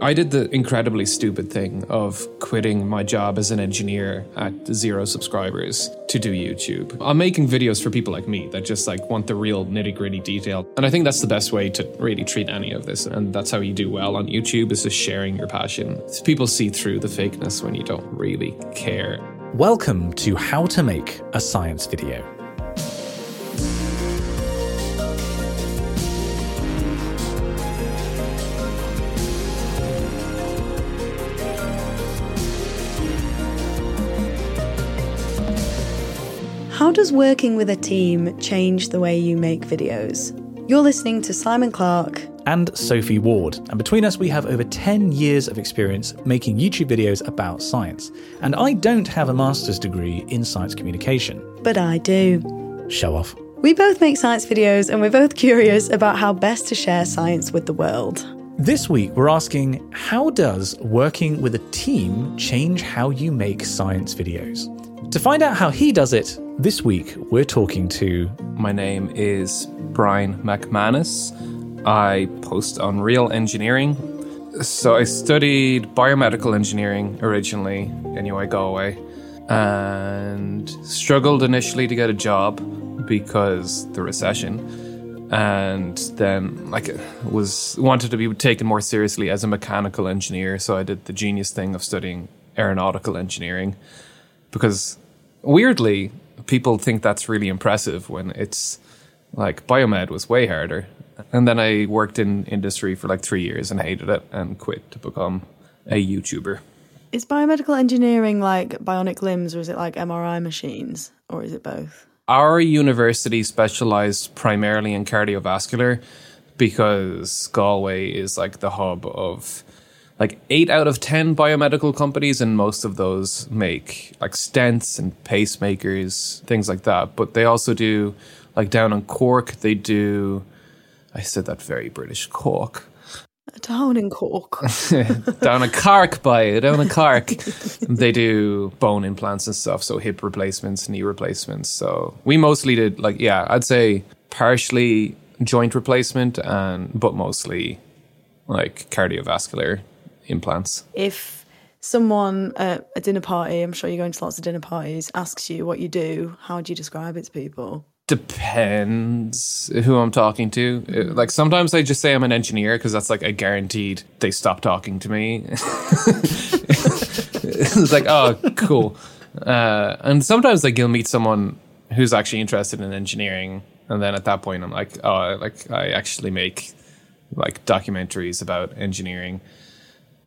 I did the incredibly stupid thing of quitting my job as an engineer at zero subscribers to do YouTube. I'm making videos for people like me that just like want the real nitty gritty detail. And I think that's the best way to really treat any of this. And that's how you do well on YouTube is just sharing your passion. People see through the fakeness when you don't really care. Welcome to How to Make a Science Video. Does working with a team change the way you make videos? You're listening to Simon Clark and Sophie Ward. And between us, we have over 10 years of experience making YouTube videos about science. And I don't have a master's degree in science communication. But I do. Show off. We both make science videos and we're both curious about how best to share science with the world. This week, we're asking how does working with a team change how you make science videos? To find out how he does it, this week we're talking to. My name is Brian McManus. I post on Real Engineering. So I studied biomedical engineering originally in UI Galway and struggled initially to get a job because the recession and then like was wanted to be taken more seriously as a mechanical engineer so I did the genius thing of studying aeronautical engineering because weirdly people think that's really impressive when it's like biomed was way harder and then I worked in industry for like three years and hated it and quit to become a YouTuber. Is biomedical engineering like bionic limbs or is it like MRI machines or is it both? Our university specialized primarily in cardiovascular because Galway is like the hub of like eight out of 10 biomedical companies, and most of those make like stents and pacemakers, things like that. But they also do, like down in Cork, they do I said that very British. Cork. Down in Cork. down in Cork by down in Cork. they do bone implants and stuff, so hip replacements, knee replacements. So we mostly did like yeah, I'd say partially joint replacement and but mostly like cardiovascular implants. If someone at a dinner party, I'm sure you're going to lots of dinner parties, asks you what you do, how do you describe it to people? depends who I'm talking to. Uh, like sometimes I just say I'm an engineer because that's like a guaranteed they stop talking to me. it's like, oh, cool. Uh, and sometimes like you'll meet someone who's actually interested in engineering, and then at that point I'm like, oh, like I actually make like documentaries about engineering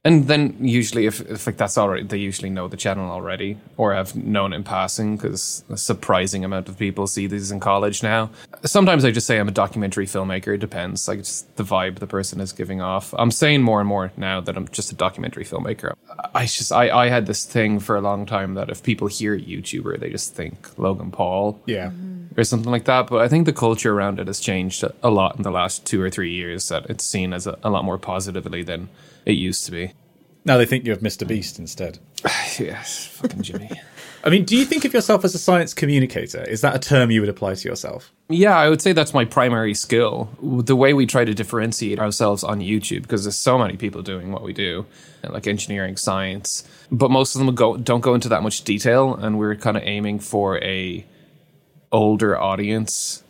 and then usually if, if like that's already they usually know the channel already or have known in passing because a surprising amount of people see these in college now. Sometimes i just say i'm a documentary filmmaker. It depends. Like just the vibe the person is giving off. I'm saying more and more now that i'm just a documentary filmmaker. I just i, I had this thing for a long time that if people hear youtuber they just think logan paul. Yeah mm-hmm. Or something like that but i think the culture around it has changed a lot in the last two or three years that it's seen as a, a lot more positively than it used to be. Now they think you have Mr. Beast instead. yes, fucking Jimmy. I mean, do you think of yourself as a science communicator? Is that a term you would apply to yourself? Yeah, I would say that's my primary skill. The way we try to differentiate ourselves on YouTube, because there's so many people doing what we do, like engineering, science, but most of them go, don't go into that much detail, and we're kind of aiming for a older audience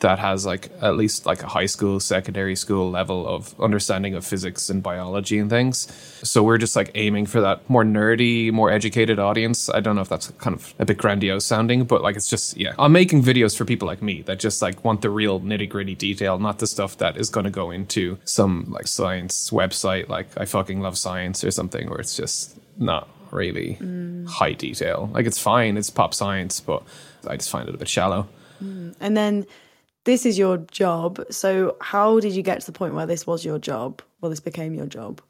that has like at least like a high school, secondary school level of understanding of physics and biology and things. So we're just like aiming for that more nerdy, more educated audience. I don't know if that's kind of a bit grandiose sounding, but like it's just yeah. I'm making videos for people like me that just like want the real nitty gritty detail, not the stuff that is going to go into some like science website like I fucking love science or something where it's just not really mm. high detail. Like it's fine, it's pop science, but I just find it a bit shallow. Mm. And then this is your job. So how did you get to the point where this was your job? Well, this became your job.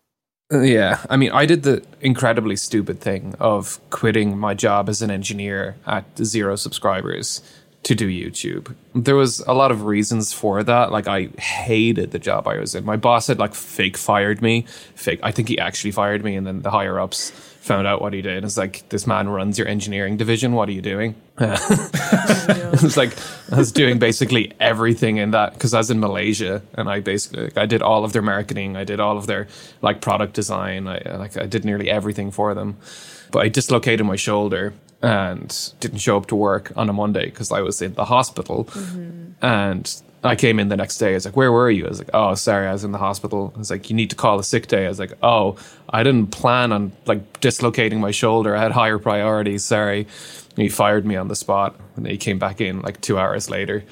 Uh, yeah, I mean, I did the incredibly stupid thing of quitting my job as an engineer at zero subscribers to do YouTube. There was a lot of reasons for that. Like I hated the job I was in. My boss had like fake fired me. Fake I think he actually fired me and then the higher ups found out what he did. It's like this man runs your engineering division. What are you doing? it's like I was doing basically everything in that because I was in Malaysia and I basically like, I did all of their marketing. I did all of their like product design. I like I did nearly everything for them. But I dislocated my shoulder and didn't show up to work on a Monday because I was in the hospital. Mm-hmm. And I came in the next day. I was like, "Where were you?" I was like, "Oh, sorry, I was in the hospital." I was like, "You need to call a sick day." I was like, "Oh, I didn't plan on like dislocating my shoulder. I had higher priorities. Sorry." And he fired me on the spot, and he came back in like two hours later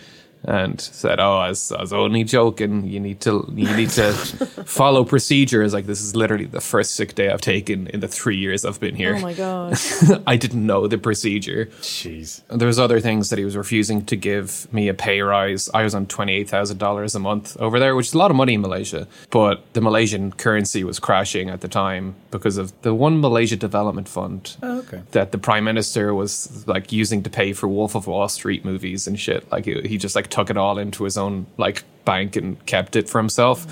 and said, "Oh, I was, I was only joking. You need to you need to follow procedures. Like this is literally the first sick day I've taken in the three years I've been here. Oh my god. I didn't know the procedure. Jeez. There was other things that he was refusing to give me a pay rise. I was on twenty eight thousand dollars a month over there, which is a lot of money in Malaysia. But the Malaysian currency was crashing at the time because of the one Malaysia Development Fund Oh, okay. that the prime minister was like using to pay for Wolf of Wall Street movies and shit. Like he, he just like took it all into his own like bank and kept it for himself.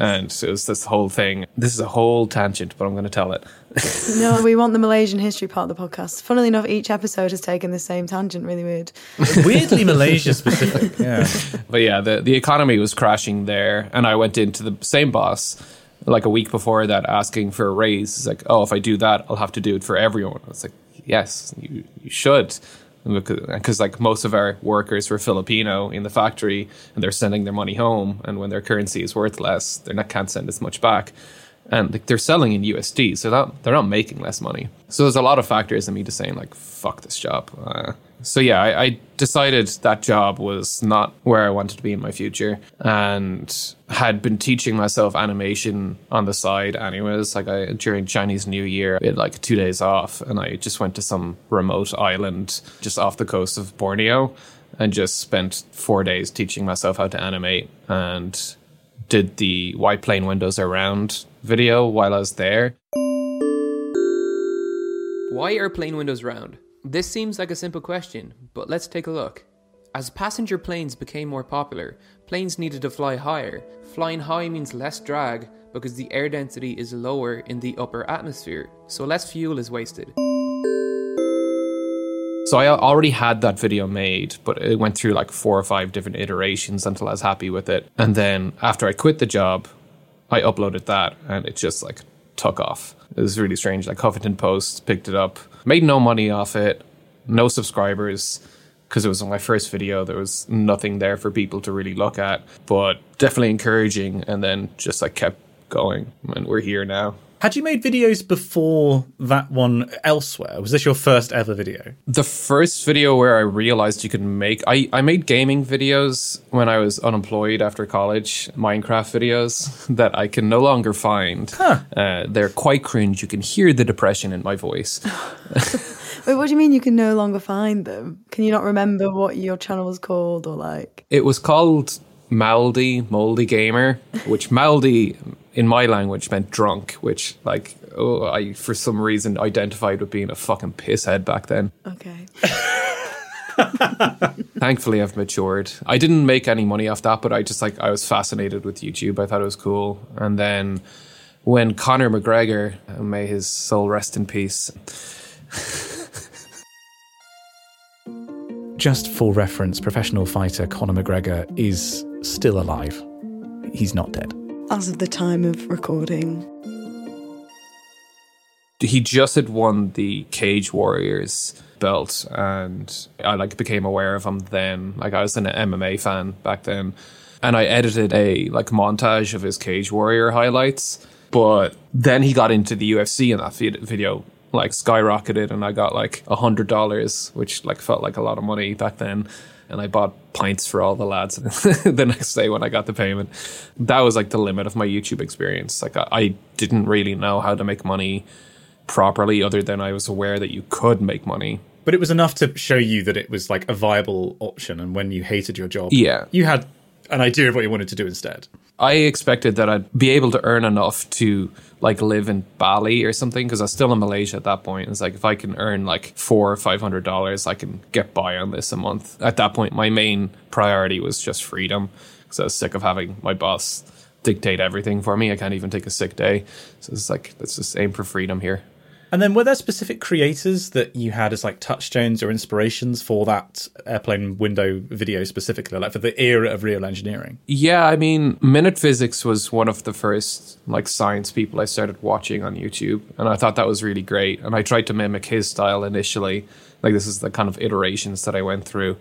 and it was this whole thing. This is a whole tangent, but I'm going to tell it. no, we want the Malaysian history part of the podcast. Funnily enough, each episode has taken the same tangent. Really weird. Weirdly Malaysia specific. Yeah. But yeah, the, the economy was crashing there. And I went into the same boss like a week before that asking for a raise. It's like, oh, if I do that, I'll have to do it for everyone. I was like, yes, you, you should. Because like most of our workers were Filipino in the factory and they're sending their money home. And when their currency is worth less, they not can't send as much back. And like, they're selling in USD, so that, they're not making less money. So there's a lot of factors in me just saying like, fuck this job. Uh, so yeah, I, I decided that job was not where I wanted to be in my future, and had been teaching myself animation on the side, anyways. Like I during Chinese New Year, had like two days off, and I just went to some remote island just off the coast of Borneo, and just spent four days teaching myself how to animate, and did the white plane windows around video while I was there. Why are plane windows round? This seems like a simple question, but let's take a look. As passenger planes became more popular, planes needed to fly higher. Flying high means less drag because the air density is lower in the upper atmosphere, so less fuel is wasted. So I already had that video made, but it went through like four or five different iterations until I was happy with it. And then after I quit the job, I uploaded that and it just like took off. It was really strange. Like Huffington Post picked it up, made no money off it, no subscribers because it was my first video. There was nothing there for people to really look at, but definitely encouraging. And then just like kept going, and we're here now. Had you made videos before that one elsewhere? Was this your first ever video? The first video where I realized you could make I, I made gaming videos when I was unemployed after college, Minecraft videos that I can no longer find. Uh, they're quite cringe. You can hear the depression in my voice. Wait, what do you mean you can no longer find them? Can you not remember what your channel was called or like? It was called Maldy, Moldy Gamer, which Maldy in my language meant drunk, which like oh I for some reason identified with being a fucking pisshead back then. Okay. Thankfully, I've matured. I didn't make any money off that, but I just like I was fascinated with YouTube. I thought it was cool. And then when Conor McGregor, uh, may his soul rest in peace, Just for reference, professional fighter Conor McGregor is still alive. He's not dead. As of the time of recording. he just had won the Cage Warriors belt, and I like became aware of him then. Like I was an MMA fan back then, and I edited a like montage of his Cage Warrior highlights. But then he got into the UFC, and that video like skyrocketed, and I got like a hundred dollars, which like felt like a lot of money back then. And I bought pints for all the lads the next day when I got the payment. That was like the limit of my YouTube experience. Like I, I didn't really know how to make money properly other than I was aware that you could make money. But it was enough to show you that it was like a viable option. And when you hated your job, Yeah. you had an idea of what you wanted to do instead. I expected that I'd be able to earn enough to like live in Bali or something because I was still in Malaysia at that point. It's like if I can earn like four or five hundred dollars, I can get by on this a month. At that point, my main priority was just freedom because I was sick of having my boss dictate everything for me. I can't even take a sick day. So it's like let's just aim for freedom here. And then were there specific creators that you had as like touchstones or inspirations for that airplane window video specifically, like for the era of real engineering? Yeah, I mean, Minute Physics was one of the first like science people I started watching on YouTube, and I thought that was really great. And I tried to mimic his style initially. Like this is the kind of iterations that I went through.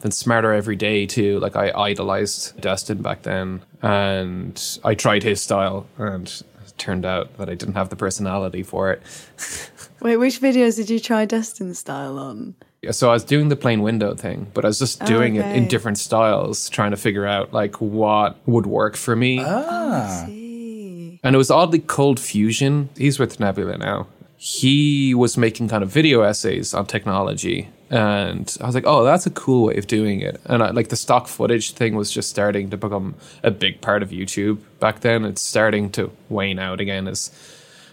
Then Smarter Every Day too. Like I idolized Destin back then, and I tried his style, and turned out that I didn't have the personality for it. Wait, which videos did you try Destin style on? Yeah, so I was doing the plane window thing, but I was just doing it in different styles, trying to figure out like what would work for me. Ah. See. And it was oddly Cold Fusion. He's with Nebula now. He was making kind of video essays on technology. And I was like, oh, that's a cool way of doing it. And I, like the stock footage thing was just starting to become a big part of YouTube back then. It's starting to wane out again as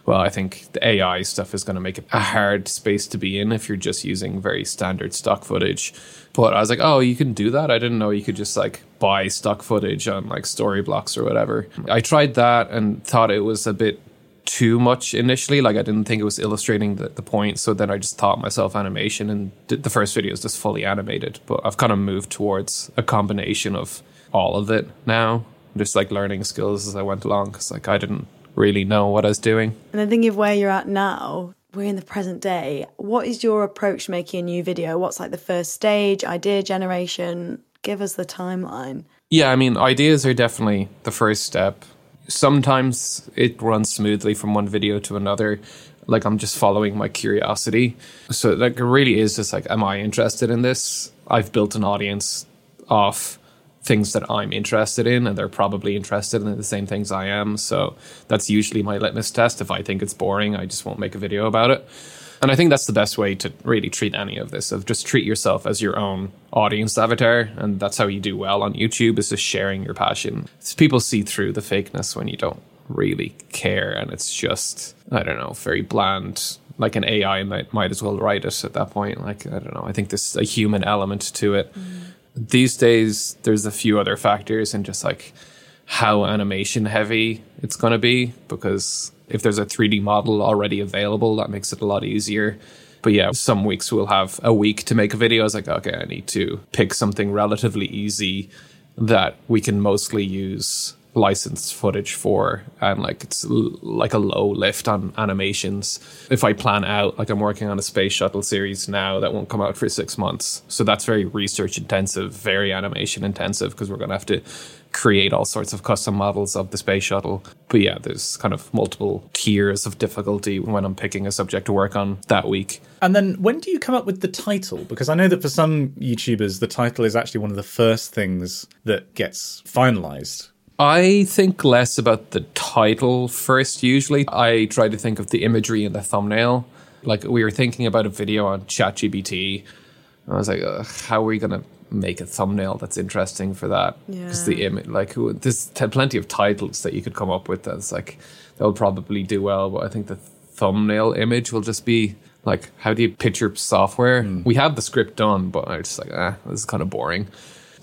well. I think the AI stuff is going to make it a hard space to be in if you're just using very standard stock footage. But I was like, oh, you can do that. I didn't know you could just like buy stock footage on like Storyblocks or whatever. I tried that and thought it was a bit too much initially. Like I didn't think it was illustrating the, the point. So then I just taught myself animation and the first video is just fully animated. But I've kind of moved towards a combination of all of it now. Just like learning skills as I went along because like I didn't really know what I was doing. And then thinking of where you're at now, we're in the present day. What is your approach to making a new video? What's like the first stage, idea generation? Give us the timeline. Yeah, I mean, ideas are definitely the first step. Sometimes it runs smoothly from one video to another. Like I'm just following my curiosity. So like it really is just like, am I interested in this? I've built an audience off things that I'm interested in, and they're probably interested in the same things I am. So that's usually my litmus test. If I think it's boring, I just won't make a video about it. And I think that's the best way to really treat any of this of just treat yourself as your own audience avatar. And that's how you do well on YouTube is just sharing your passion. People see through the fakeness when you don't really care. And it's just, I don't know, very bland. Like an AI might, might as well write it at that point. Like, I don't know. I think there's a human element to it. Mm-hmm. These days, there's a few other factors and just like how animation heavy it's going to be because if there's a 3D model already available, that makes it a lot easier. But yeah, some weeks we'll have a week to make a video. I was like, okay, I need to pick something relatively easy that we can mostly use licensed footage for and like it's l- like a low lift on animations if i plan out like i'm working on a space shuttle series now that won't come out for six months so that's very research intensive very animation intensive because we're going to have to create all sorts of custom models of the space shuttle but yeah there's kind of multiple tiers of difficulty when i'm picking a subject to work on that week And then when do you come up with the title? Because I know that for some YouTubers, the title is actually one of the first things that gets finalized. I think less about the title first, usually. I try to think of the imagery in the thumbnail. Like, we were thinking about a video on ChatGPT. and I was like, how are we going to make a thumbnail that's interesting for that? Because the image, like, who- there's t- plenty of titles that you could come up with that's like, they'll probably do well, but I think the thumbnail image will just be like, how do you picture software? We have the script done, but I just like, ah, this is kind of boring the-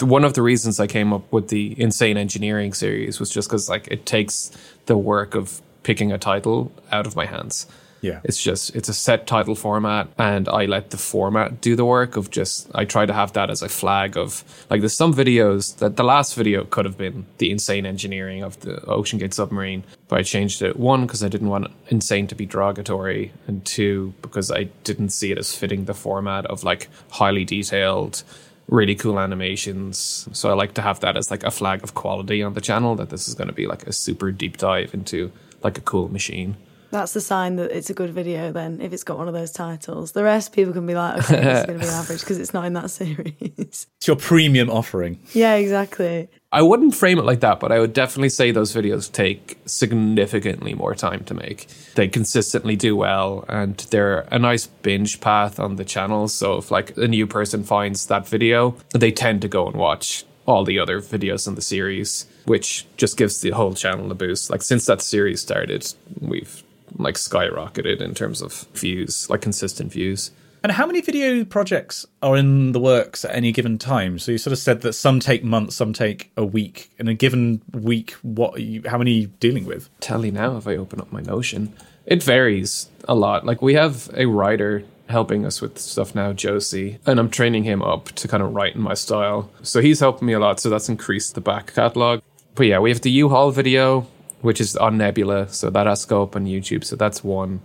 one of the reasons I came up with the insane engineering series was just because like it takes the work of picking a title out of my hands. Yeah. It's just it's a set title format and I let the format do the work of just I try to have that as a flag of like there's some videos that the last video could have been the insane engineering of the Ocean Gate submarine, but I changed it one because I didn't want insane to be derogatory and two because I didn't see it as fitting the format of like highly detailed really cool animations. So I like to have that as like a flag of quality on the channel that this is going to be like a super deep dive into like a cool machine. That's the sign that it's a good video then, if it's got one of those titles. The rest people can be like, okay, this is going to be average because it's not in that series. It's your premium offering. yeah, exactly. I wouldn't frame it like that, but I would definitely say those videos take significantly more time to make. They consistently do well and they're a nice binge path on the channel. So if like a new person finds that video, they tend to go and watch all the other videos in the series. which just gives the whole channel a boost. Like since that series started, we've like skyrocketed in terms of views, like consistent views. And how many video projects are in the works at any given time? So you sort of said that some take months, some take a week. In a given week, what are you, how many are you dealing with? Tell you now if I open up my Notion. It varies a lot. Like we have a writer helping us with stuff now, Josie, and I'm training him up to kind of write in my style. So he's helping me a lot. So that's increased the back catalog. But yeah, we have the U-Haul video, which is on Nebula. So that has to go up on YouTube. So that's one.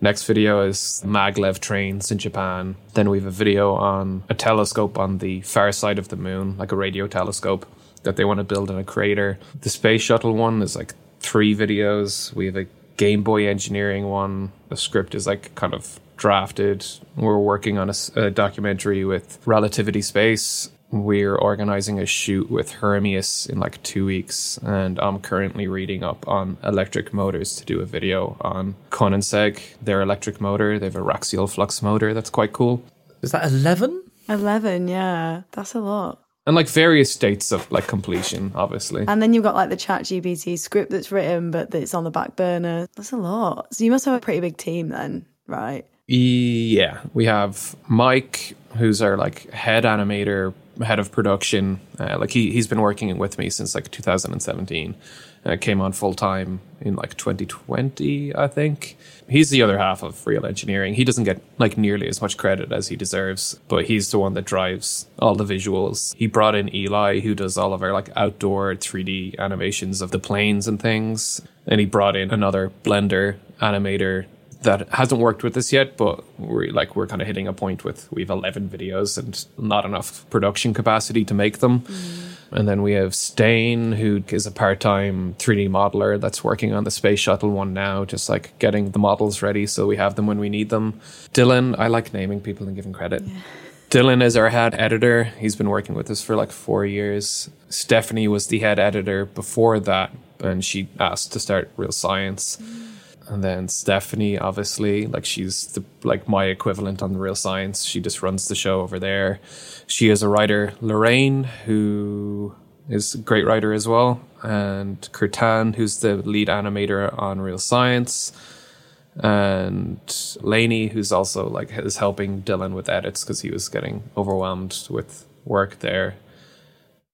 Next video is maglev trains in Japan. Then we have a video on a telescope on the far side of the moon, like a radio telescope that they want to build in a crater. The space shuttle one is like three videos. We have a Game Boy engineering one. The script is like kind of drafted. We're working on a, a documentary with Relativity Space. We're organizing a shoot with Hermeus in like two weeks, and I'm currently reading up on electric motors to do a video on Koenigsegg, their electric motor. They have a Raxial flux motor that's quite cool. Is that 11? 11, yeah. That's a lot. And like various states of like completion, obviously. And then you've got like the chat GPT script that's written, but that's on the back burner. That's a lot. So you must have a pretty big team then, right? Yeah, we have Mike, who's our like head animator, head of production. Uh, like he he's been working with me since like 2017. Uh, came on full time in like 2020, I think. He's the other half of Real Engineering. He doesn't get like nearly as much credit as he deserves, but he's the one that drives all the visuals. He brought in Eli, who does all of our like outdoor 3D animations of the planes and things, and he brought in another Blender animator that hasn't worked with us yet, but we're like we're kind of hitting a point with we've 11 videos and not enough production capacity to make them. Mm. And then we have Stain, who is a part-time 3D modeler that's working on the space shuttle one now, just like getting the models ready so we have them when we need them. Dylan, I like naming people and giving credit. Yeah. Dylan is our head editor. He's been working with us for like four years. Stephanie was the head editor before that, and she asked to start Real Science. Mm and then Stephanie, obviously, like she's the like my equivalent on the Real Science. She just runs the show over there. She is a writer, Lorraine, who is a great writer as well, and Kurtan, who's the lead animator on Real Science, and Laney, who's also like is helping Dylan with edits because he was getting overwhelmed with work there.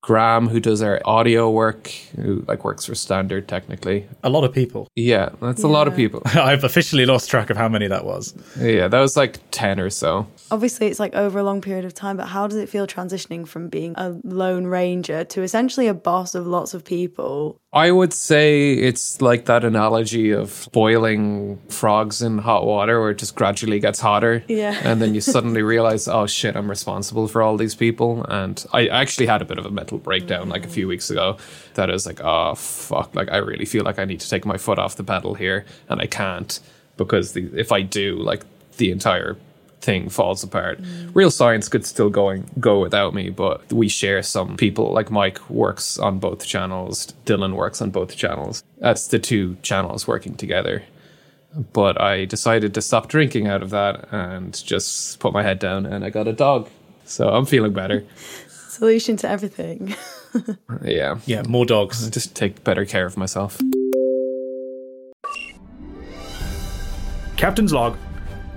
Graham, who does our audio work, who like works for Standard technically. A lot of people. Yeah, that's yeah. a lot of people. I've officially lost track of how many that was. Yeah, that was like 10 or so. Obviously, it's like over a long period of time, but how does it feel transitioning from being a lone ranger to essentially a boss of lots of people I would say it's like that analogy of boiling frogs in hot water where it just gradually gets hotter. Yeah. And then you suddenly realize, oh shit, I'm responsible for all these people. And I actually had a bit of a mental breakdown like a few weeks ago that is like, oh fuck, like I really feel like I need to take my foot off the pedal here and I can't because the, if I do, like the entire thing falls apart. Mm. Real science could still going go without me, but we share some people. Like Mike works on both channels, Dylan works on both channels. That's the two channels working together. But I decided to stop drinking out of that and just put my head down, and I got a dog. So I'm feeling better. Solution to everything. yeah. Yeah, more dogs. Just take better care of myself. Captain's log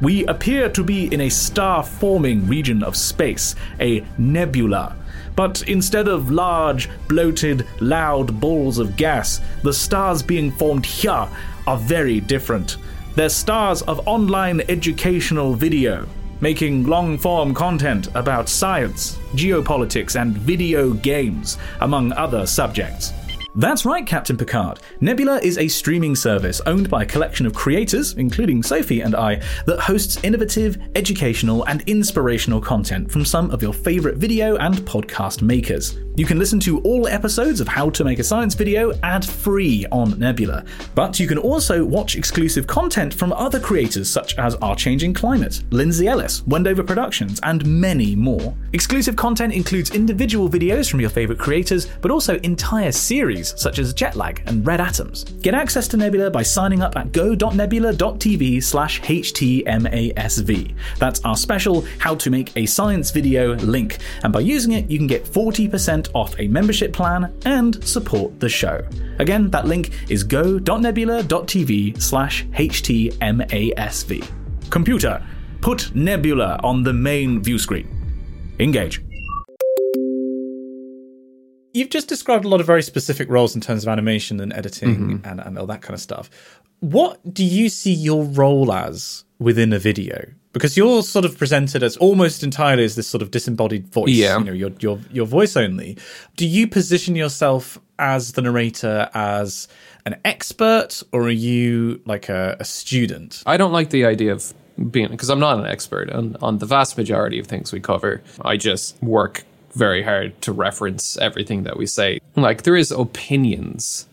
we appear to be in a star forming region of space, a nebula. But instead of large, bloated, loud balls of gas, the stars being formed here are very different. They're stars of online educational video, making long form content about science, geopolitics, and video games, among other subjects. That's right, Captain Picard. Nebula is a streaming service owned by a collection of creators, including Sophie and I, that hosts innovative, educational, and inspirational content from some of your favorite video and podcast makers. You can listen to all episodes of How to Make a Science Video ad free on Nebula. But you can also watch exclusive content from other creators such as Our Changing Climate, Lindsay Ellis, Wendover Productions, and many more. Exclusive content includes individual videos from your favorite creators, but also entire series such as jet lag and red atoms. Get access to Nebula by signing up at go.nebula.tv slash htmasv. That's our special How to Make a Science Video link, and by using it, you can get 40% off a membership plan and support the show. Again, that link is go.nebula.tv slash htmasv. Computer, put Nebula on the main view screen. Engage. You've just described a lot of very specific roles in terms of animation and editing mm-hmm. and, and all that kind of stuff. What do you see your role as within a video? Because you're sort of presented as almost entirely as this sort of disembodied voice. Yeah. You know, your your your voice only. Do you position yourself as the narrator as an expert or are you like a, a student? I don't like the idea of being because I'm not an expert on, on the vast majority of things we cover. I just work very hard to reference everything that we say. Like there is opinions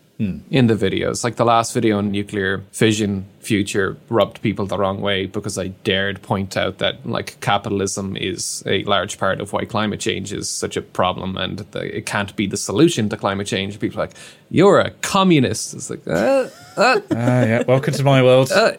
in the videos. Like the last video on nuclear fission future rubbed people the wrong way because I dared point out that like capitalism is a large part of why climate change is such a problem and the, it can't be the solution to climate change. People are like, you're a communist. It's like, uh, uh, Ah, yeah. Welcome to my world. no, I'm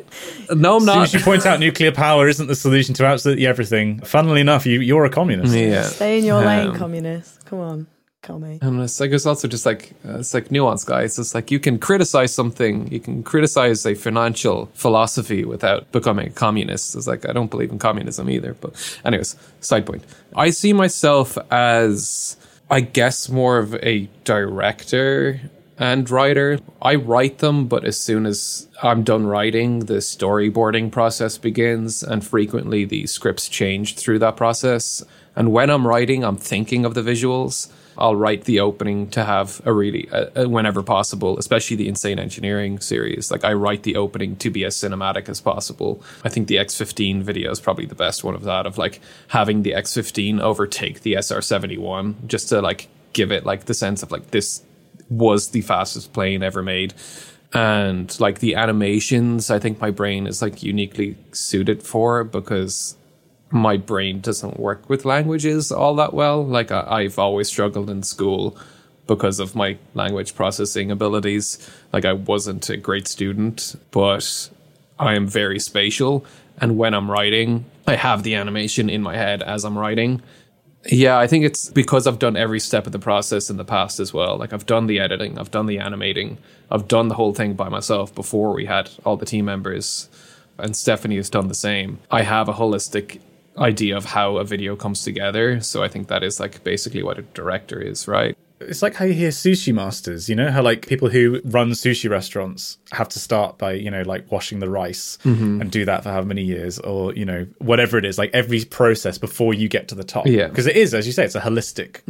As soon not. as you point out nuclear power isn't the solution to absolutely everything, funnily enough, you, you're a communist. Yeah. Stay in your lane, Um, communist. Come on, commie. And it's like it's also just like uh, it's like nuance, guys. It's like you can criticize something, you can criticize a financial philosophy without becoming a communist. It's like I don't believe in communism either. But anyways, side point. I see myself as I guess more of a director and writer. I write them, but as soon as I'm done writing, the storyboarding process begins, and frequently the scripts change through that process. And when I'm writing, I'm thinking of the visuals. I'll write the opening to have a really, uh, uh, whenever possible, especially the Insane Engineering series. Like, I write the opening to be as cinematic as possible. I think the X15 video is probably the best one of that, of like having the X15 overtake the SR71 just to like give it like the sense of like this was the fastest plane ever made and like the animations i think my brain is like uniquely suited for because my brain doesn't work with languages all that well like I, i've always struggled in school because of my language processing abilities like i wasn't a great student but i am very spatial and when i'm writing i have the animation in my head as i'm writing yeah, I think it's because I've done every step of the process in the past as well. Like I've done the editing, I've done the animating, I've done the whole thing by myself before we had all the team members, and Stephanie has done the same. I have a holistic idea of how a video comes together, so I think that is like basically what a director is, right? It's like how you hear sushi masters, you know, how like people who run sushi restaurants have to start by, you know, like washing the rice Mm-hmm. and do that for how many years or, you know, whatever it is, like every process before you get to the top. Yeah. Because it is, as you say, it's a holistic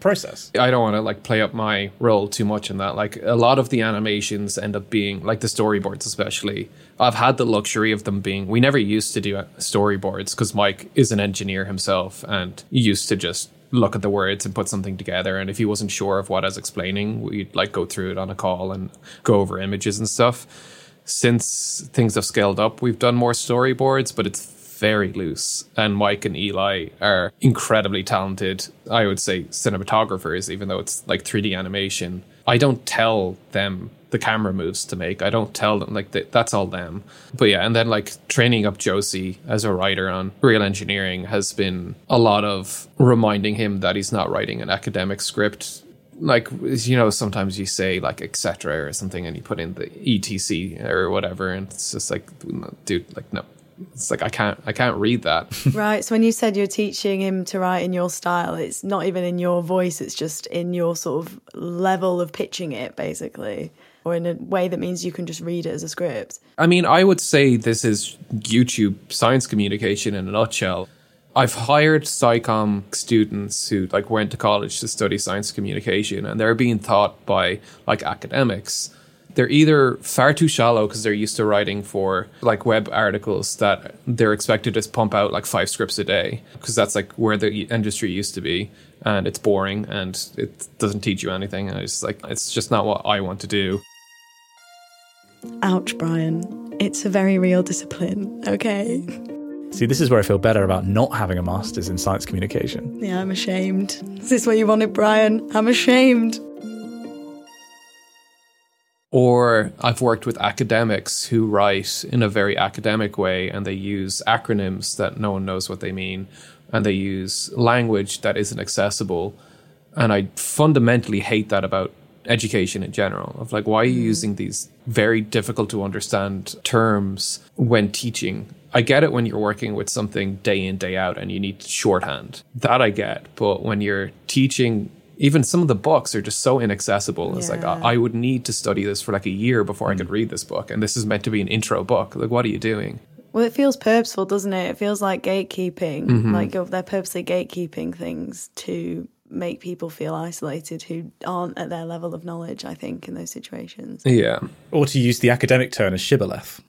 process. I don't want to like play up my role too much in that. Like a lot of the animations end up being like the storyboards, especially. I've had the luxury of them being. We never used to do uh, storyboards because Mike is an engineer himself and used to just look at the words and put something together. And if he wasn't sure of what I was explaining, we'd like go through it on a call and go over images and stuff. Since things have scaled up, we've done more storyboards, but it's very loose. And Mike and Eli are incredibly talented, I would say, cinematographers, even though it's like 3D animation. I don't tell them the camera moves to make. I don't tell them, like, th- that's all them. But yeah, and then like training up Josie as a writer on real engineering has been a lot of reminding him that he's not writing an academic script like you know sometimes you say like etc or something and you put in the etc or whatever and it's just like dude like no it's like i can't i can't read that Right. So when you said you're teaching him to write in your style, it's not even in your voice, it's just in your sort of level of pitching it, basically, or in a way that means you can just read it as a script. i mean i would say this is youtube science communication in a nutshell i've hired SciComm students who like went to college to study science communication and they're being taught by like academics they're either far too shallow because they're used to writing for like web articles that they're expected to pump out like five scripts a day because that's like where the industry used to be and it's boring and it doesn't teach you anything and it's like it's just not what i want to do Ouch, Brian. It's a very real discipline, okay? See, this is where I feel better about not having a master's in science communication. Yeah, I'm ashamed. Is this what you wanted, Brian? I'm ashamed. Or I've worked with academics who write in a very academic way and they use acronyms that no one knows what they mean and they use language that isn't accessible. And I fundamentally hate that about education in general of like why are you mm. using these very difficult to understand terms when teaching? I get it when you're working with something day in day out and you need shorthand. That i get. But when you're teaching even some of the books are just so inaccessible it's like Yeah. I, I would need to study this for like a year before i could read this book and this is meant to be an intro book like what are you doing Well, it feels purposeful, doesn't it? It feels like gatekeeping. Mm-hmm. Like you're, they're purposely gatekeeping things to make people feel isolated who aren't at their level of knowledge, I think, in those situations. yeah Or to use the academic term as shibboleth.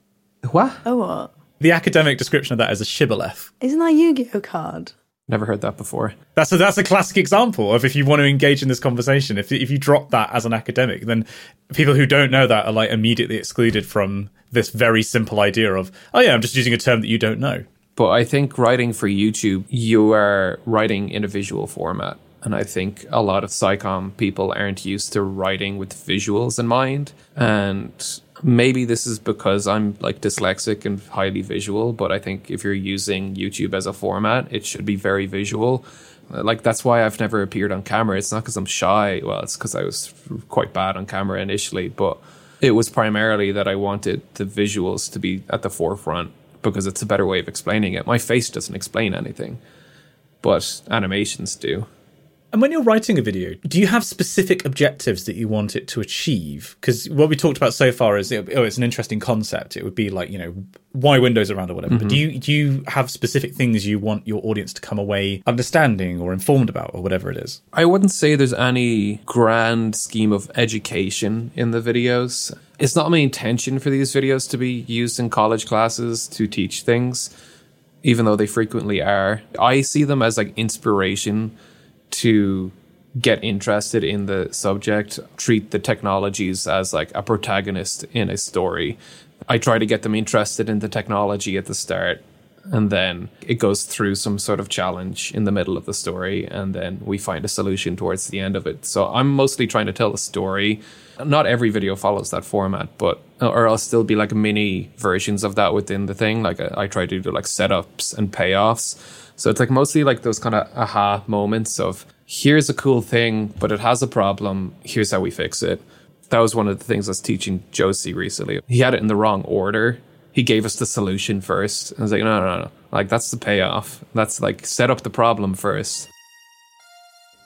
what Oh, what? The academic description of that is a shibboleth. Isn't that Yu Gi Oh card? Never heard that before That's a, that's a classic example of if you want to engage in this conversation. If if you drop that as an academic, then people who don't know that are like immediately excluded from this very simple idea of oh yeah, I'm just using a term that you don't know. But I think writing for YouTube, you are writing in a visual format. And I think a lot of SciComm people aren't used to writing with visuals in mind. And maybe this is because I'm like dyslexic and highly visual, but I think if you're using YouTube as a format, it should be very visual. Like that's why I've never appeared on camera. It's not because I'm shy. Well, it's because I was quite bad on camera initially, but it was primarily that I wanted the visuals to be at the forefront because it's a better way of explaining it. My face doesn't explain anything, but animations do. And when you're writing a video, do you have specific objectives that you want it to achieve? Because what we talked about so far is, oh, it's an interesting concept. It would be like, you know, why Windows around or whatever. But mm-hmm. do you do you have specific things you want your audience to come away understanding or informed about or whatever it is? I wouldn't say there's any grand scheme of education in the videos. It's not my intention for these videos to be used in college classes to teach things, even though they frequently are. I see them as like inspiration to get interested in the subject, treat the technologies as like a protagonist in a story. I try to get them interested in the technology at the start and then it goes through some sort of challenge in the middle of the story and then we find a solution towards the end of it so i'm mostly trying to tell a story not every video follows that format but uh, or i'll still be like mini versions of that within the thing like i, I try to do like setups and payoffs so it's like mostly like those kind of aha moments of here's a cool thing but it has a problem here's how we fix it that was one of the things I was teaching Josie recently. He had it in the wrong order. He gave us the solution first. I was like, no, no, no. Like, that's the payoff. That's like, set up the problem first.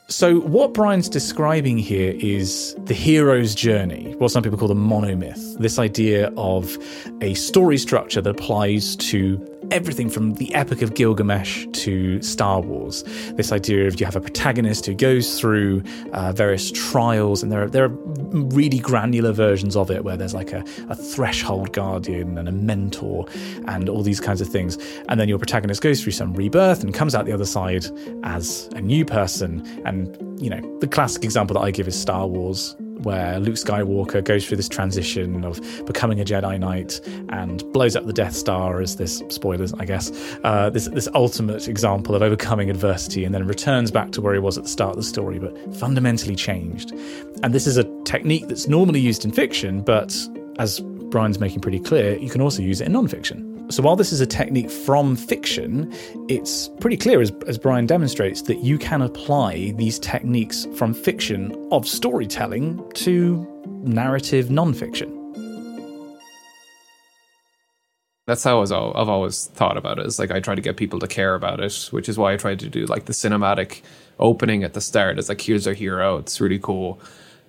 So, what Brian's describing here is the hero's journey, what some people call the monomyth. This idea of a story structure that applies to everything from the Epic of Gilgamesh to Star Wars. This idea of you have a protagonist who goes through uh, various trials, and there are, there are really granular versions of it where there's like a, a threshold guardian and a mentor and all these kinds of things. And then your protagonist goes through some rebirth and comes out the other side as a new person. And, you know, the classic example that I give is Star Wars, where Luke Skywalker goes through this transition of becoming a Jedi Knight and blows up the Death Star as this spoilers, I guess, uh, this this ultimate example of overcoming adversity, and then returns back to where he was at the start of the story, but fundamentally changed. And this is a technique that's normally used in fiction, but as Brian's making pretty clear, you can also use it in non-fiction. So while this is a technique from fiction, it's pretty clear, as, as Brian demonstrates, that you can apply these techniques from fiction of storytelling to narrative non-fiction. That's how I've always thought about it. it. Is like I try to get people to care about it, which is why I tried to do like the cinematic opening at the start. It's like here's our hero. It's really cool.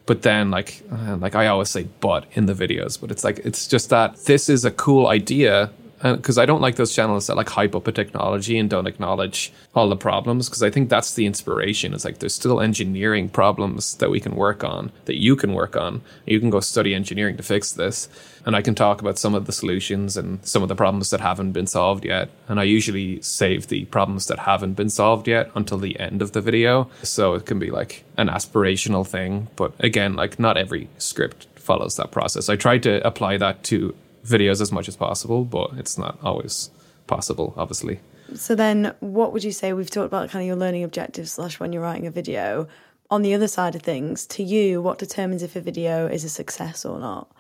But then like uh, like I always say but in the videos, but it's like it's just that this is a cool idea because I don't like those channels that like hype up a technology and don't acknowledge all the problems because I think that's the inspiration. It's like there's still engineering problems that we can work on that you can work on. You can go study engineering to fix this, and I can talk about some of the solutions and some of the problems that haven't been solved yet. And I usually save the problems that haven't been solved yet until the end of the video, so it can be like an aspirational thing. But again, like not every script follows that process. I try to apply that to videos as much as possible, but it's not always possible, obviously. So then, what would you say? We've talked about kind of your learning objectives slash when you're writing a video. On the other side of things, to you, what determines if a video is a success or not?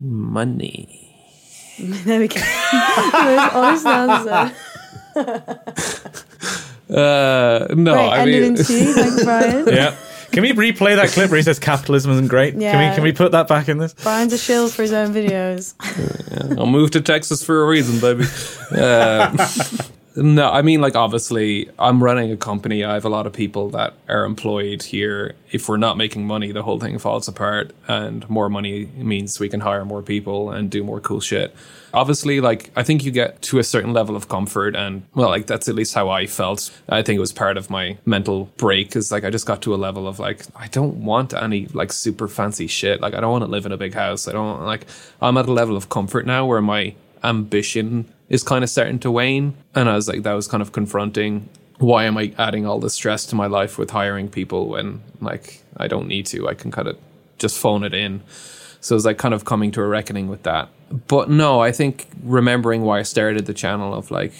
Money. There we go. Most honest answer. Uh, no, Right, I mean, in two. Thanks, Brian. Yeah. Can we replay that clip where he says capitalism isn't great? Can we Yeah. can we put that back in this? Brian's a shill for his own videos. I'll move to Texas for a reason, baby. Uh, no, I mean, like, obviously, I'm running a company. I have a lot of people that are employed here. If we're not making money, the whole thing falls apart. And more money means we can hire more people and do more cool shit. Obviously, like, I think you get to a certain level of comfort. And, well, like, that's at least how I felt. I think it was part of my mental break is like, I just got to a level of like, I don't want any like super fancy shit. Like, I don't want to live in a big house. I don't like, I'm at a level of comfort now where my ambition is kind of starting to wane. And I was like, that was kind of confronting. Why am I adding all this stress to my life with hiring people when like I don't need to? I can kind of just phone it in. So it was like kind of coming to a reckoning with that. But no, I think remembering why I started the channel of like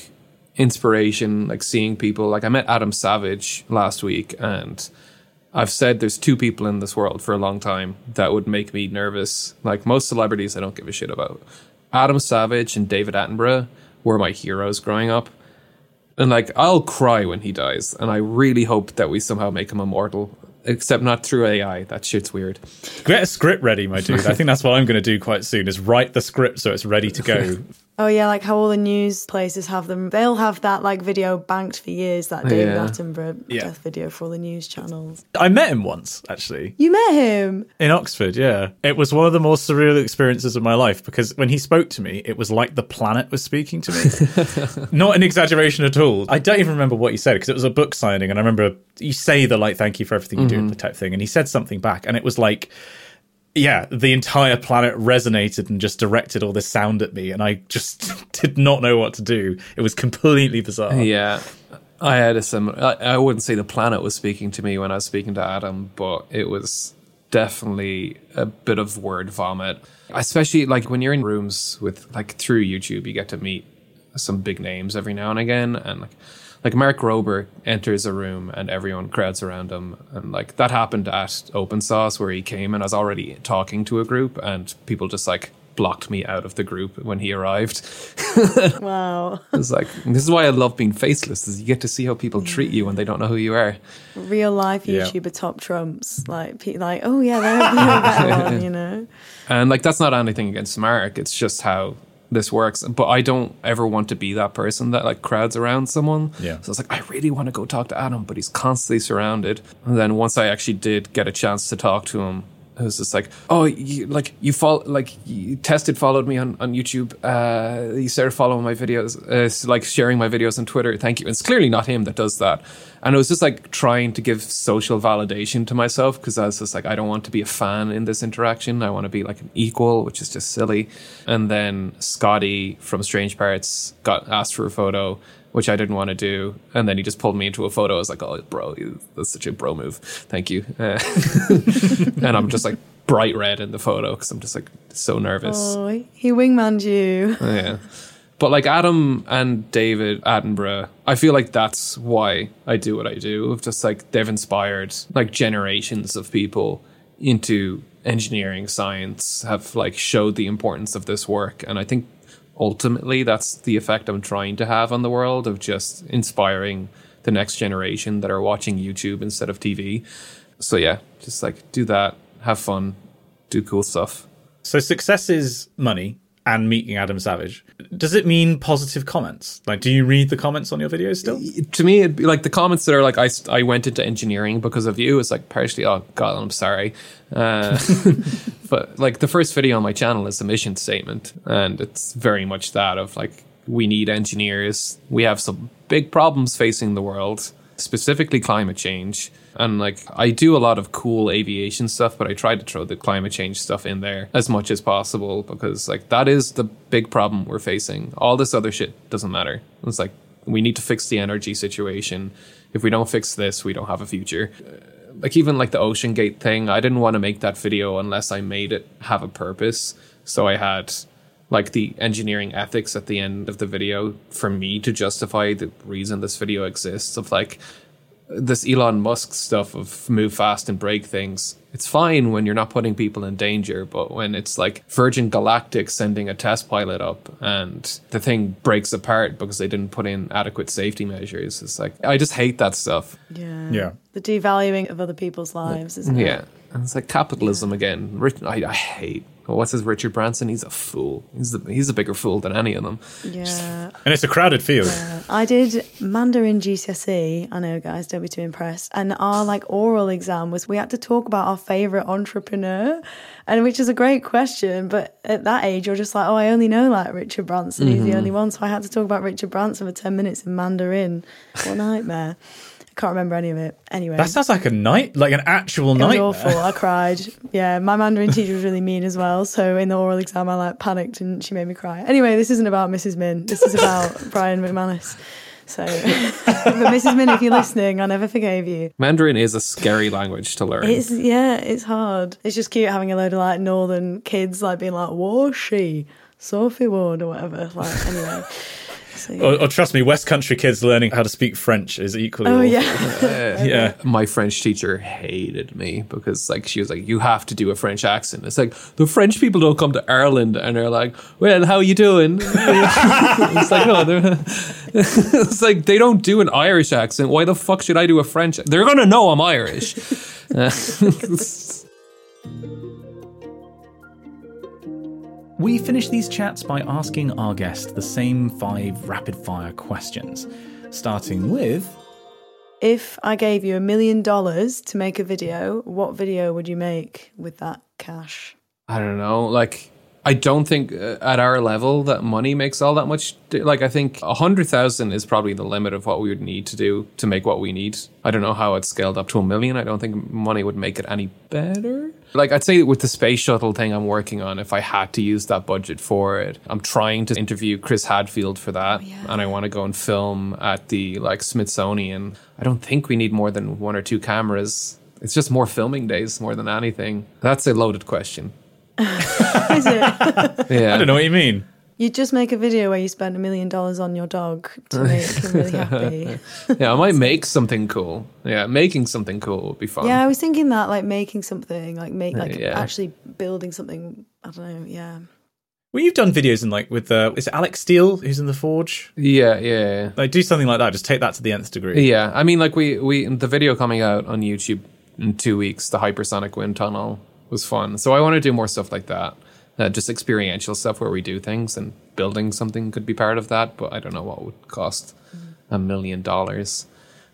inspiration, like seeing people, like I met Adam Savage last week and I've said there's two people in this world for a long time that would make me nervous. Like most celebrities, I don't give a shit about. Adam Savage and David Attenborough were my heroes growing up. And like, I'll cry when he dies. And I really hope that we somehow make him immortal, except not through AI. That shit's weird. Get a script ready, my dude. I think that's what I'm going to do quite soon. Is write the script so it's ready to go. Oh yeah, like how all the news places have them. They'll have that like video banked for years. That David Yeah. Attenborough Yeah. death video for all the news channels. I met him once actually You met him. in Oxford. Yeah, it was one of the most surreal experiences of my life because when he spoke to me, it was like the planet was speaking to me. Not an exaggeration at all. I don't even remember what he said because it was a book signing, and I remember you say the like "thank you for everything you do" the type thing, and he said something back, and it was like. Yeah, the entire planet resonated and just directed all this sound at me, and I just did not know what to do. It was completely bizarre. Yeah. I had a similar. I, I wouldn't say the planet was speaking to me when I was speaking to Adam, but it was definitely a bit of word vomit. Especially like when you're in rooms with like through YouTube, you get to meet some big names every now and again, and like like Mark Rober enters a room and everyone crowds around him, and like that happened at Open Sauce where he came and I was already talking to a group, and people just like blocked me out of the group when he arrived. Wow, It's like this is why I love being faceless. Is you get to see how people treat you when they don't know who you are. real life Yeah. YouTuber top trumps. Like, pe- like, oh yeah, they're, they're that one, you know. And like that's not anything against Mark. It's just how this works. But I don't ever want to be that person that like crowds around someone. Yeah. So it's like I really want to go talk to Adam, but he's constantly surrounded. And then once I actually did get a chance to talk to him. Was just like, oh, you, like you follow, like you tested, followed me on, on YouTube. Uh, you started following my videos, uh, like sharing my videos on Twitter. Thank you. And it's clearly not him that does that. And it was just like trying to give social validation to myself because I was just like, I don't want to be a fan in this interaction. I want to be like an equal, which is just silly. And then Scotty from Strange Parts got asked for a photo, which I didn't want to do. And then he just pulled me into a photo. I was like, oh, bro, that's such a bro move. Thank you. Uh, and I'm just like bright red in the photo because I'm just like so nervous. Oh, he wingmaned you. Yeah. But like Adam and David Attenborough, I feel like that's why I do what I do. Of Just like they've inspired like generations of people into engineering science, have like showed the importance of this work. And I think ultimately that's the effect I'm trying to have on the world of just inspiring the next generation that are watching YouTube instead of TV. So yeah, just like do that, have fun, do cool stuff. So success is money and meeting Adam Savage. Does it mean positive comments? Like, do you read the comments on your videos still? to me, it'd be like the comments that are like, I, I went into engineering because of you. It's like partially, oh God, I'm sorry. Uh, but like the first video on my channel is a mission statement. And it's very much that of like, we need engineers. We have some big problems facing the world, specifically climate change. And like, I do a lot of cool aviation stuff, but I try to throw the climate change stuff in there as much as possible because like that is the big problem we're facing. All this other shit doesn't matter. It's like, we need to fix the energy situation. If we don't fix this, we don't have a future. Uh, Like even like the Ocean Gate thing, I didn't want to make that video unless I made it have a purpose. So I had like the engineering ethics at the end of the video for me to justify the reason this video exists of like this Elon Musk stuff of move fast and break things. It's fine when you're not putting people in danger, but when it's like Virgin Galactic sending a test pilot up and the thing breaks apart because they didn't put in adequate safety measures, it's like I just hate that stuff. Yeah. Yeah. The devaluing of other people's lives, isn't it? Yeah. And it's like capitalism again. Rich, I, I hate. Oh, what's his Richard Branson? He's a fool. He's the, he's a bigger fool than any of them. Yeah. And it's a crowded field. I did Mandarin GCSE. I know, guys, don't be too impressed. And our like oral exam was we had to talk about our favorite entrepreneur, and which is a great question. But at that age, you're just like, oh, I only know like Richard Branson. He's the mm-hmm. only one, so I had to talk about Richard Branson for ten minutes in Mandarin. What a nightmare! I can't remember any of it. Anyway, That sounds like a night, like an actual it was awful. I cried. Yeah, my Mandarin teacher was really mean as well. So in the oral exam, I like panicked and she made me cry. Anyway, this isn't about Mrs. Min. This is about Brian McManus. So, but Mrs. Min, if you're listening, I never forgave you. Mandarin is a scary language to learn. It's yeah, it's hard. It's just cute having a load of like northern kids like being like, "Was she Sophie Ward or whatever?" Like anyway. So. Or, or oh, oh, trust me, West Country kids learning how to speak French is equally. Oh awful. yeah, yeah. my French teacher hated me because like she was like, you have to do a French accent. It's like the French people don't come to Ireland and they're like, well, how are you doing? it's like, oh, it's like they don't do an Irish accent. Why the fuck should I do a French? They're gonna know I'm Irish. We finish these chats by asking our guest the same five rapid fire questions, starting with if I gave you a million dollars to make a video, what video would you make with that cash? I don't know. Like, I don't think uh, at our level that money makes all that much. Like, I think a hundred thousand is probably the limit of what we would need to do to make what we need. I don't know how it's scaled up to a million. I don't think money would make it any better. Like, I'd say with the space shuttle thing I'm working on, if I had to use that budget for it, I'm trying to interview Chris Hadfield for that, and I want to go and film at the like Smithsonian. I don't think we need more than one or two cameras. It's just more filming days more than anything. That's a loaded question. Is it? Yeah. I don't know what you mean. you just make a video where you spend a million dollars on your dog to make him really happy. Yeah, I might make something cool. Yeah, making something cool would be fun. Yeah, I was thinking that, like making something, like make, like Yeah. actually building something. I don't know. Yeah. Well, you've done videos in like with uh, is it Alec Steele who's in the Forge? yeah, yeah, Like do something like that. Just take that to the nth degree. yeah. I mean, like we we the video coming out on YouTube in two weeks, the hypersonic wind tunnel was fun. So I want to do more stuff like that. Uh, just experiential stuff where we do things and building something could be part of that, but I don't know what would cost a million dollars.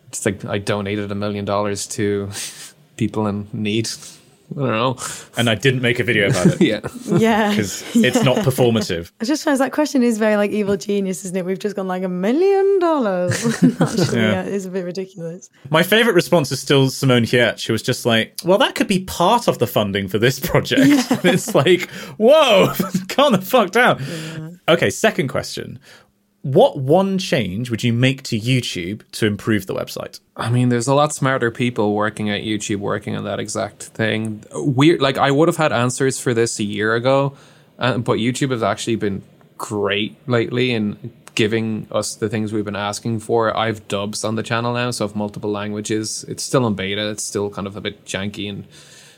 It's like I donated a million dollars to people in need. I don't know. And I didn't make a video about it Yeah. Yeah. because it's not performative. I just realized that question is very like evil genius, isn't it? We've just gone like a million dollars. Actually, Yeah. yeah, it's a bit ridiculous. My favorite response is still Simone Giertz. who was just like, "Well, that could be part of the funding for this project." And it's like, "Whoa, calm the fuck down." Okay, second question: What one change would you make to YouTube to improve the website? I mean, there's a lot smarter people working at YouTube working on that exact thing. Weird, like I would have had answers for this a year ago, uh, but YouTube has actually been great lately in giving us the things we've been asking for. I've dubs on the channel now, so of multiple languages. It's still in beta. It's still kind of a bit janky and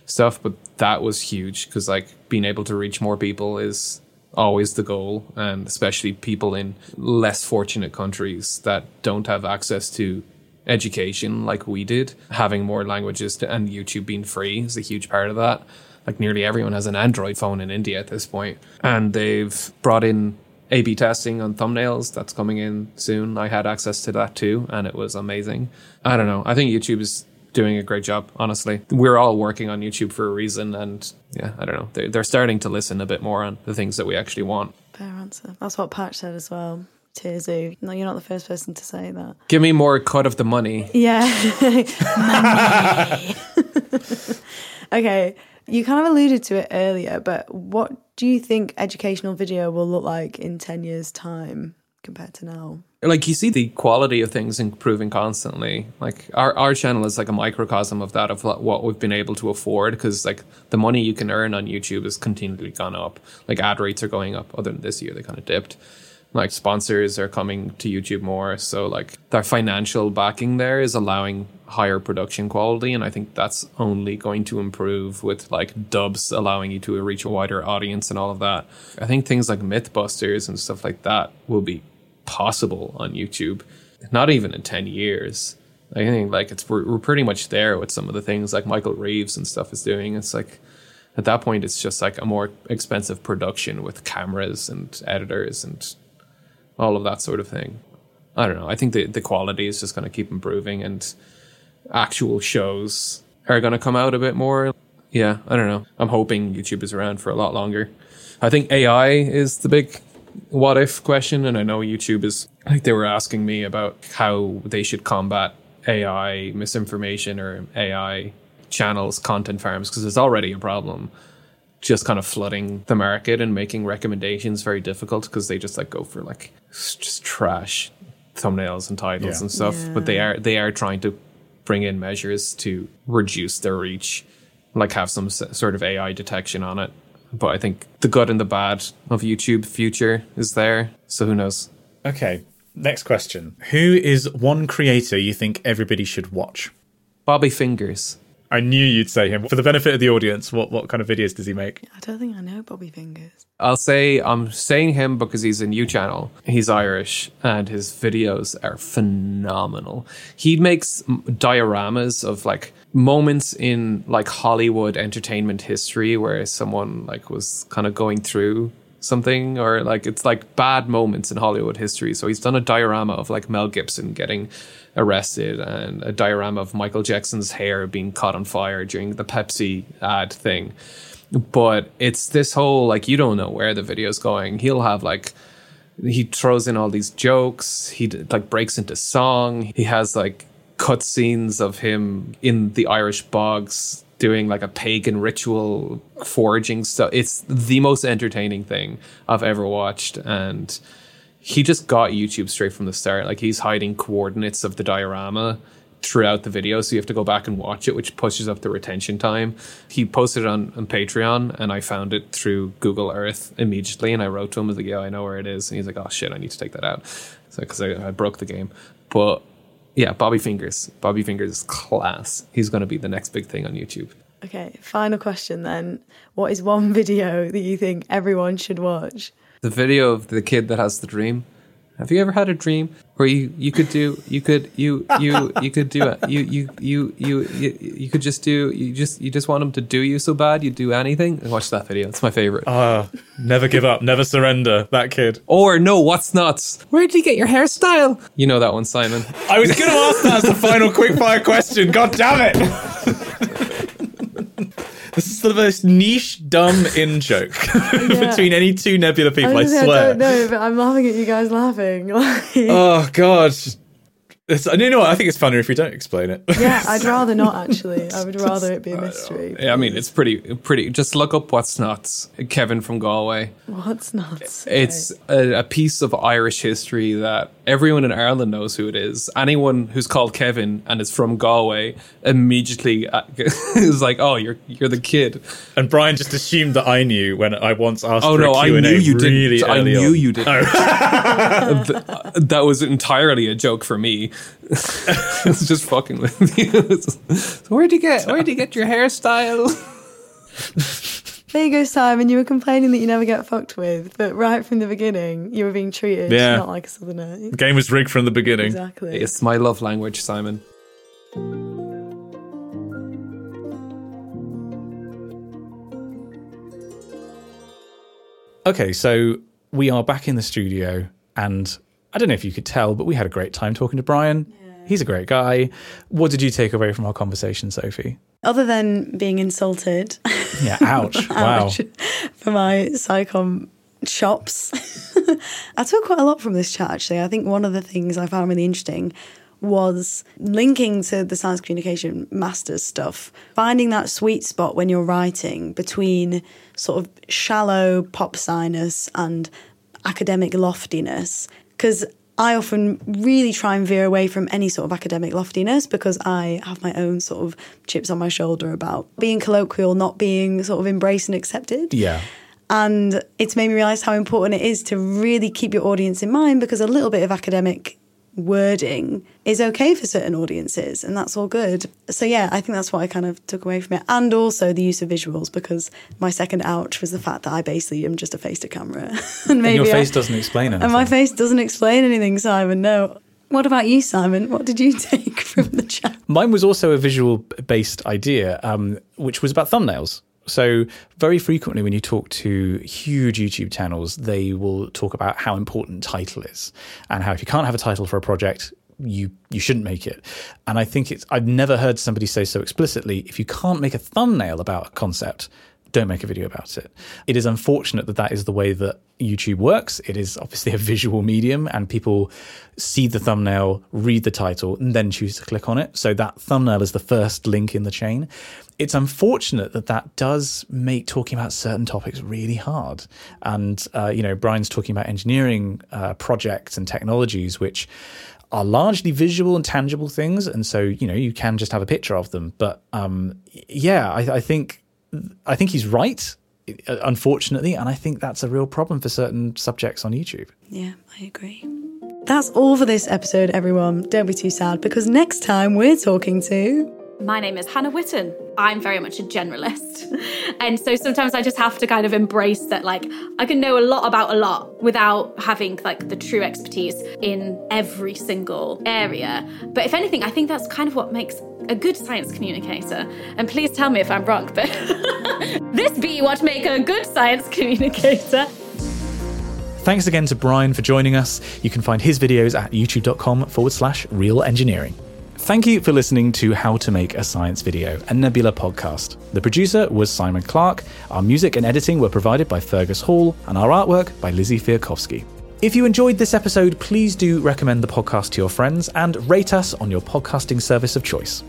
stuff, but that was huge because like being able to reach more people is always the goal, and especially people in less fortunate countries that don't have access to education like we did. Having more languages to, and YouTube being free is a huge part of that. Like nearly everyone has an Android phone in India at this point, and they've brought in A/B testing on thumbnails. That's coming in soon. I had access to that too, and it was amazing. I don't know. I think YouTube is doing a great job. Honestly, we're all working on YouTube for a reason, and yeah, I don't know. They're, they're starting to listen a bit more on the things that we actually want. Fair answer. That's what Patch said as well. Tearzu. No, you're not the first person to say that. Give me more cut of the money. Yeah. Money. okay. You kind of alluded to it earlier, but what do you think educational video will look like in 10 years' time compared to now? like you see the quality of things improving constantly like our, our channel is like a microcosm of that of what we've been able to afford because like the money you can earn on youtube has continually gone up like ad rates are going up other than this year they kind of dipped like sponsors are coming to youtube more so like their financial backing there is allowing higher production quality and I think that's only going to improve with like dubs allowing you to reach a wider audience and all of that. I think things like Mythbusters and stuff like that will be possible on YouTube not even in 10 years. I think like it's we're, we're pretty much there with some of the things like Michael Reeves and stuff is doing. It's like at that point it's just like a more expensive production with cameras and editors and all of that sort of thing. I don't know. I think the the quality is just going to keep improving and actual shows are going to come out a bit more. Yeah, I don't know. I'm hoping YouTube is around for a lot longer. I think AI is the big what if question, and I know YouTube is like they were asking me about how they should combat AI misinformation or AI channels, content farms, because there's already a problem just kind of flooding the market and making recommendations very difficult because they just like go for like just trash thumbnails and titles Yeah. and stuff. Yeah. But they are they are trying to bring in measures to reduce their reach, like have some sort of AI detection on it. But I think the good and the bad of YouTube future is there. So who knows? Okay, next question. Who is one creator you think everybody should watch? Bobby Fingers. I knew you'd say him. For the benefit of the audience, what, what kind of videos does he make? I don't think I know Bobby Fingers. I'll say I'm saying him because he's a new channel. He's Irish and his videos are phenomenal. He makes dioramas of like moments in like Hollywood entertainment history where someone like was kind of going through something or like it's like bad moments in Hollywood history. So he's done a diorama of like Mel Gibson getting arrested and a diorama of Michael Jackson's hair being caught on fire during the Pepsi ad thing. But it's this whole like you don't know where the video's going. He'll have like he throws in all these jokes. He like breaks into song. He has like cut scenes of him in the irish bogs doing like a pagan ritual foraging stuff it's the most entertaining thing i've ever watched. And he just got youtube straight from the start. Like he's hiding coordinates of the diorama throughout the video. So you have to go back and watch it which pushes up the retention time. He posted it on, on patreon and i found it through google earth immediately. And i wrote to him I was like yeah i know where it is. And he's like oh shit i need to take that out. So because I, I broke the game. But yeah bobby fingers bobby fingers is class he's going to be the next big thing on youtube Okay, final question then. What is one video that you think everyone should watch? the video of the kid that has the dream have you ever had a dream where you, you could do you could you you you could do it you you you you you, you could just do you just you just want him to do you so bad you'd do anything watch that video it's my favorite Ah, never give up, never surrender. That kid. or no what's nuts where did you get your hairstyle you know that one simon I was going to ask that as the final quickfire question. God damn it! The most niche, dumb in joke between any two Nebula people. I, was swear. I don't know, but I'm laughing at you guys laughing. Like, Oh god. It's, you know? I think it's funnier if we don't explain it. yeah, I'd rather not actually. I would rather it be a mystery. yeah i mean it's pretty pretty just look up what's nuts kevin from galway What's nuts? It's a, a piece of Irish history that everyone in Ireland knows who it is. Anyone who's called Kevin and is from Galway immediately uh, is like, "Oh, you're you're the kid." and Brian just assumed that I knew when I once asked Oh for no, a I knew you really didn't. I knew on. you didn't. Th- that was entirely a joke for me. it's just fucking with you. so where'd you get where'd you get your hairstyle? There you go, Simon. You were complaining that you never get fucked with, but right from the beginning, you were being treated Yeah. not like a southerner. The game was rigged from the beginning. Exactly. It's my love language, Simon. Okay, so we are back in the studio, and I don't know if you could tell, but we had a great time talking to Brian. He's a great guy. What did you take away from our conversation, Sophie? Other than being insulted Yeah, ouch. wow. ouch, for my SciComm chops, I took quite a lot from this chat actually. I think one of the things I found really interesting was linking to the science communication masters stuff, finding that sweet spot when you're writing between sort of shallow pop science and academic loftiness. Because I often really try and veer away from any sort of academic loftiness because I have my own sort of chips on my shoulder about being colloquial, not being sort of embraced and accepted. Yeah. And it's made me realize how important it is to really keep your audience in mind because a little bit of academic wording is okay for certain audiences and that's all good. So yeah, I think that's what I kind of took away from it. And also the use of visuals because my second ouch was the fact that I basically am just a face to camera. and maybe and your face I, doesn't explain anything. And my face doesn't explain anything, Simon. No. What about you, Simon? What did you take from the chat? Mine was also a visual based idea, um, which was about thumbnails. So, very frequently, when you talk to huge YouTube channels, they will talk about how important title is and how if you can't have a title for a project, you you shouldn't make it. And I think it's I've never heard somebody say so explicitly if you can't make a thumbnail about a concept, don't make a video about it. It is unfortunate that that is the way that YouTube works. It is obviously a visual medium, and people see the thumbnail, read the title, and then choose to click on it. So that thumbnail is the first link in the chain. It's unfortunate that that does make talking about certain topics really hard. And, uh, you know, Brian's talking about engineering uh, projects and technologies, which are largely visual and tangible things. And so, you know, you can just have a picture of them. But um, yeah, I, I think I think he's right, unfortunately, and I think that's a real problem for certain subjects on YouTube. Yeah, I agree. That's all for this episode, everyone. Don't be too sad because next time we're talking to my name is Hannah Witton. I'm very much a generalist. And so sometimes I just have to kind of embrace that, like, I can know a lot about a lot without having, like, the true expertise in every single area. But if anything, I think that's kind of what makes a good science communicator. And please tell me if I'm wrong, but this be what make a good science communicator. Thanks again to Brian for joining us. You can find his videos at youtube.com forward slash real engineering. Thank you for listening to How to Make a Science Video, a Nebula podcast. The producer was Simon Clark. Our music and editing were provided by Fergus Hall, and our artwork by Lizzie Fijalkowski. If you enjoyed this episode, please do recommend the podcast to your friends and rate us on your podcasting service of choice.